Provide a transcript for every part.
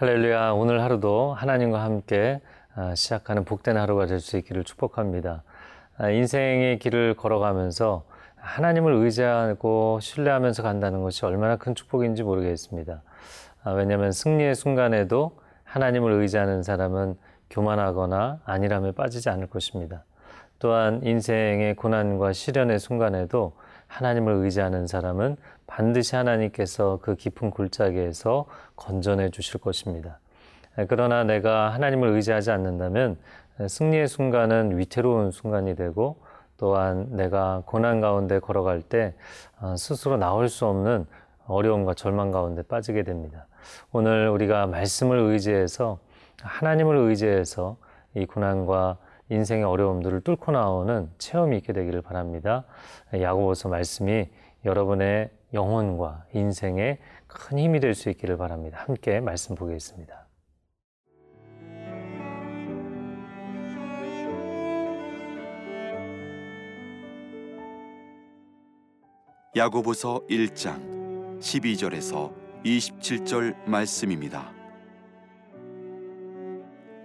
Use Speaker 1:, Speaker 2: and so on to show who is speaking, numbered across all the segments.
Speaker 1: 할렐루야. 오늘 하루도 하나님과 함께 아, 시작하는 복된 하루가 될 수 있기를 축복합니다. 아, 인생의 길을 걸어가면서 하나님을 의지하고 신뢰하면서 간다는 것이 얼마나 큰 축복인지 모르겠습니다. 아, 왜냐하면 승리의 순간에도 하나님을 의지하는 사람은 교만하거나 안일함에 빠지지 않을 것입니다. 또한 인생의 고난과 시련의 순간에도 하나님을 의지하는 사람은 반드시 하나님께서 그 깊은 골짜기에서 건져내 주실 것입니다. 그러나 내가 하나님을 의지하지 않는다면 승리의 순간은 위태로운 순간이 되고 또한 내가 고난 가운데 걸어갈 때 어, 스스로 나올 수 없는 어려움과 절망 가운데 빠지게 됩니다. 오늘 우리가 말씀을 의지해서 하나님을 의지해서 이 고난과 인생의 어려움들을 뚫고 나오는 체험이 있게 되기를 바랍니다. 야고보서 말씀이 여러분의 영혼과 인생에 큰 힘이 될 수 있기를 바랍니다. 함께 말씀 보겠습니다.
Speaker 2: 야고보서 1장 12절에서 27절 말씀입니다.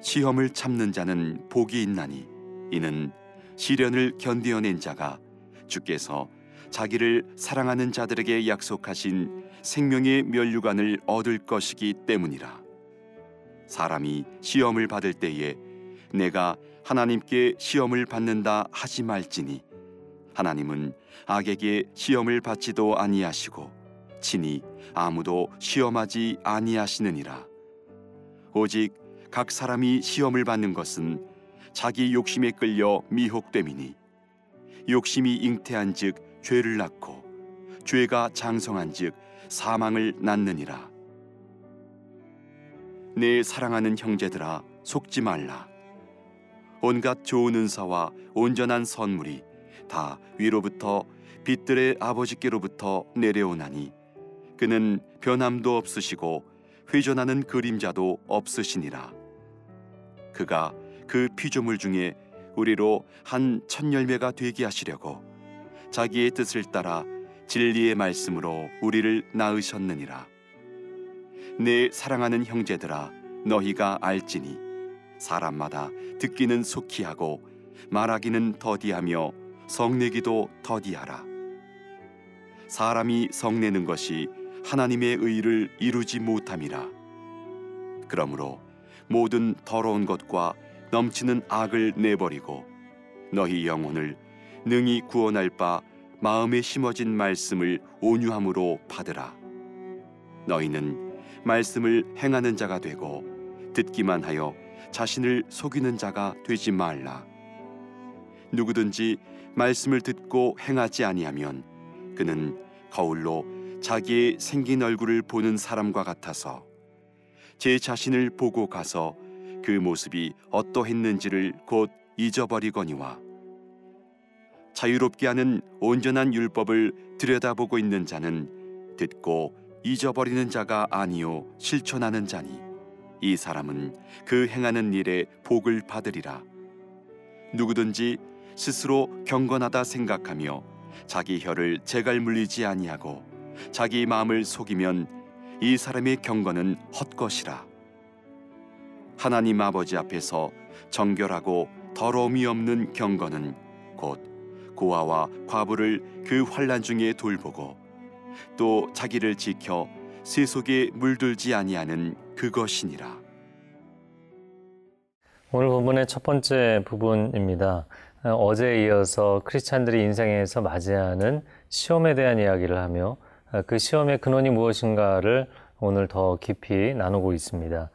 Speaker 2: 시험을 참는 자는 복이 있나니 이는 시련을 견디어낸 자가 주께서 자기를 사랑하는 자들에게 약속하신 생명의 면류관을 얻을 것이기 때문이라. 사람이 시험을 받을 때에 내가 하나님께 시험을 받는다 하지 말지니 하나님은 악에게 시험을 받지도 아니하시고 친히 아무도 시험하지 아니하시느니라. 오직 각 사람이 시험을 받는 것은 자기 욕심에 끌려 미혹됨이니 욕심이 잉태한즉 죄를 낳고 죄가 장성한즉 사망을 낳느니라. 내 사랑하는 형제들아 속지 말라. 온갖 좋은 은사와 온전한 선물이 다 위로부터 빛들의 아버지께로부터 내려오나니 그는 변함도 없으시고 회전하는 그림자도 없으시니라. 그가 그 피조물 중에 우리로 한 첫 열매가 되게 하시려고 자기의 뜻을 따라 진리의 말씀으로 우리를 낳으셨느니라. 내 사랑하는 형제들아 너희가 알지니 사람마다 듣기는 속히 하고 말하기는 더디하며 성내기도 더디하라. 사람이 성내는 것이 하나님의 의를 이루지 못함이라. 그러므로 모든 더러운 것과 넘치는 악을 내버리고 너희 영혼을 능히 구원할 바 마음에 심어진 말씀을 온유함으로 받으라. 너희는 말씀을 행하는 자가 되고 듣기만 하여 자신을 속이는 자가 되지 말라. 누구든지 말씀을 듣고 행하지 아니하면 그는 거울로 자기의 생긴 얼굴을 보는 사람과 같아서 제 자신을 보고 가서 그 모습이 어떠했는지를 곧 잊어버리거니와 자유롭게 하는 온전한 율법을 들여다보고 있는 자는 듣고 잊어버리는 자가 아니요 실천하는 자니. 이 사람은 그 행하는 일에 복을 받으리라. 누구든지 스스로 경건하다 생각하며 자기 혀를 제갈 물리지 아니하고 자기 마음을 속이면 이 사람의 경건은 헛것이라. 하나님 아버지 앞에서 정결하고 더러움이 없는 경건은 곧 고아와 과부를 그 환란 중에 돌보고 또 자기를 지켜 세속에 물들지 아니하는 그것이니라.
Speaker 1: 오늘 본문의 첫 번째 부분입니다. 어제에 이어서 크리스찬들이 인생에서 맞이하는 시험에 대한 이야기를 하며 그 시험의 근원이 무엇인가를 오늘 더 깊이 나누고 있습니다.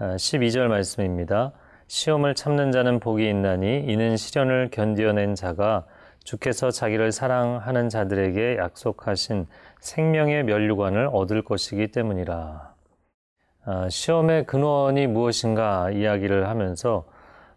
Speaker 1: 12절 말씀입니다. 시험을 참는 자는 복이 있나니 이는 시련을 견디어낸 자가 주께서 자기를 사랑하는 자들에게 약속하신 생명의 면류관을 얻을 것이기 때문이라. 아, 시험의 근원이 무엇인가 이야기를 하면서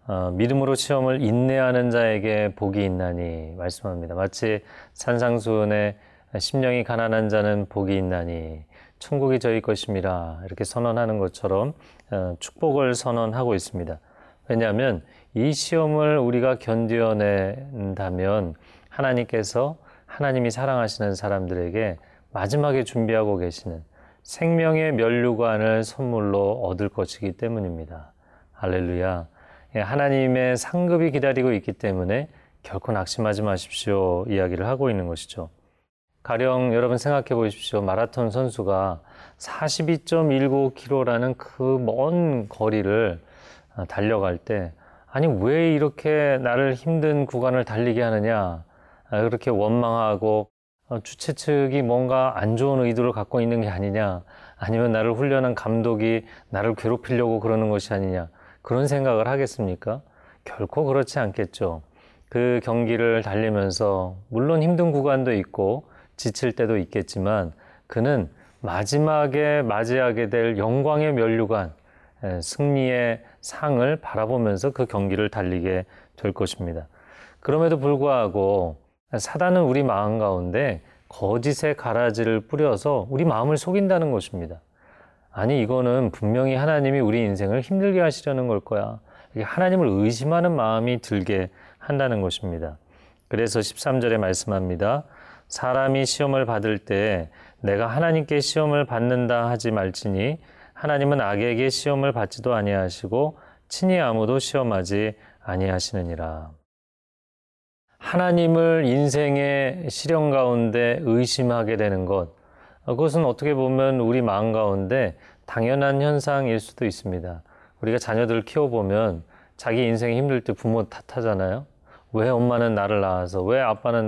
Speaker 1: 어, 믿음으로 시험을 인내하는 자에게 복이 있나니 말씀합니다. 마치 산상수훈의 심령이 가난한 자는 복이 있나니 천국이 저희 것임이라 이렇게 선언하는 것처럼 어, 축복을 선언하고 있습니다. 왜냐하면 이 시험을 우리가 견뎌낸다면 하나님께서 하나님이 사랑하시는 사람들에게 마지막에 준비하고 계시는 생명의 면류관을 선물로 얻을 것이기 때문입니다. 할렐루야. 예, 하나님의 상급이 기다리고 있기 때문에 결코 낙심하지 마십시오. 이야기를 하고 있는 것이죠. 가령 여러분 생각해 보십시오. 마라톤 선수가 42.19km라는 그 먼 거리를 어, 달려갈 때 아니 왜 이렇게 나를 힘든 구간을 달리게 하느냐 아, 그렇게 원망하고 어, 주최 측이 뭔가 안 좋은 의도를 갖고 있는 게 아니냐 아니면 나를 훈련한 감독이 나를 괴롭히려고 그러는 것이 아니냐 그런 생각을 하겠습니까? 결코 그렇지 않겠죠. 그 경기를 달리면서 물론 힘든 구간도 있고 지칠 때도 있겠지만 그는 마지막에 맞이하게 될 영광의 면류관, 승리의 상을 바라보면서 그 경기를 달리게 될 것입니다. 그럼에도 불구하고 사단은 우리 마음 가운데 거짓의 가라지를 뿌려서 우리 마음을 속인다는 것입니다. 아니, 이거는 분명히 하나님이 우리 인생을 힘들게 하시려는 걸 거야. 하나님을 의심하는 마음이 들게 한다는 것입니다. 그래서 13절에 말씀합니다. 사람이 시험을 받을 때 내가 하나님께 시험을 받는다 하지 말지니 하나님은 악에게 시험을 받지도 아니하시고 친히 아무도 시험하지 아니하시느니라. 하나님을 인생의 시련 가운데 의심하게 되는 것, 그것은 어떻게 보면 우리 마음 가운데 당연한 현상일 수도 있습니다. 우리가 자녀들을 키워보면 자기 인생이 힘들 때 부모 탓하잖아요. 왜 엄마는 나를 낳아서, 왜 아빠는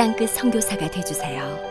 Speaker 3: 땅끝 선교사가 되주세요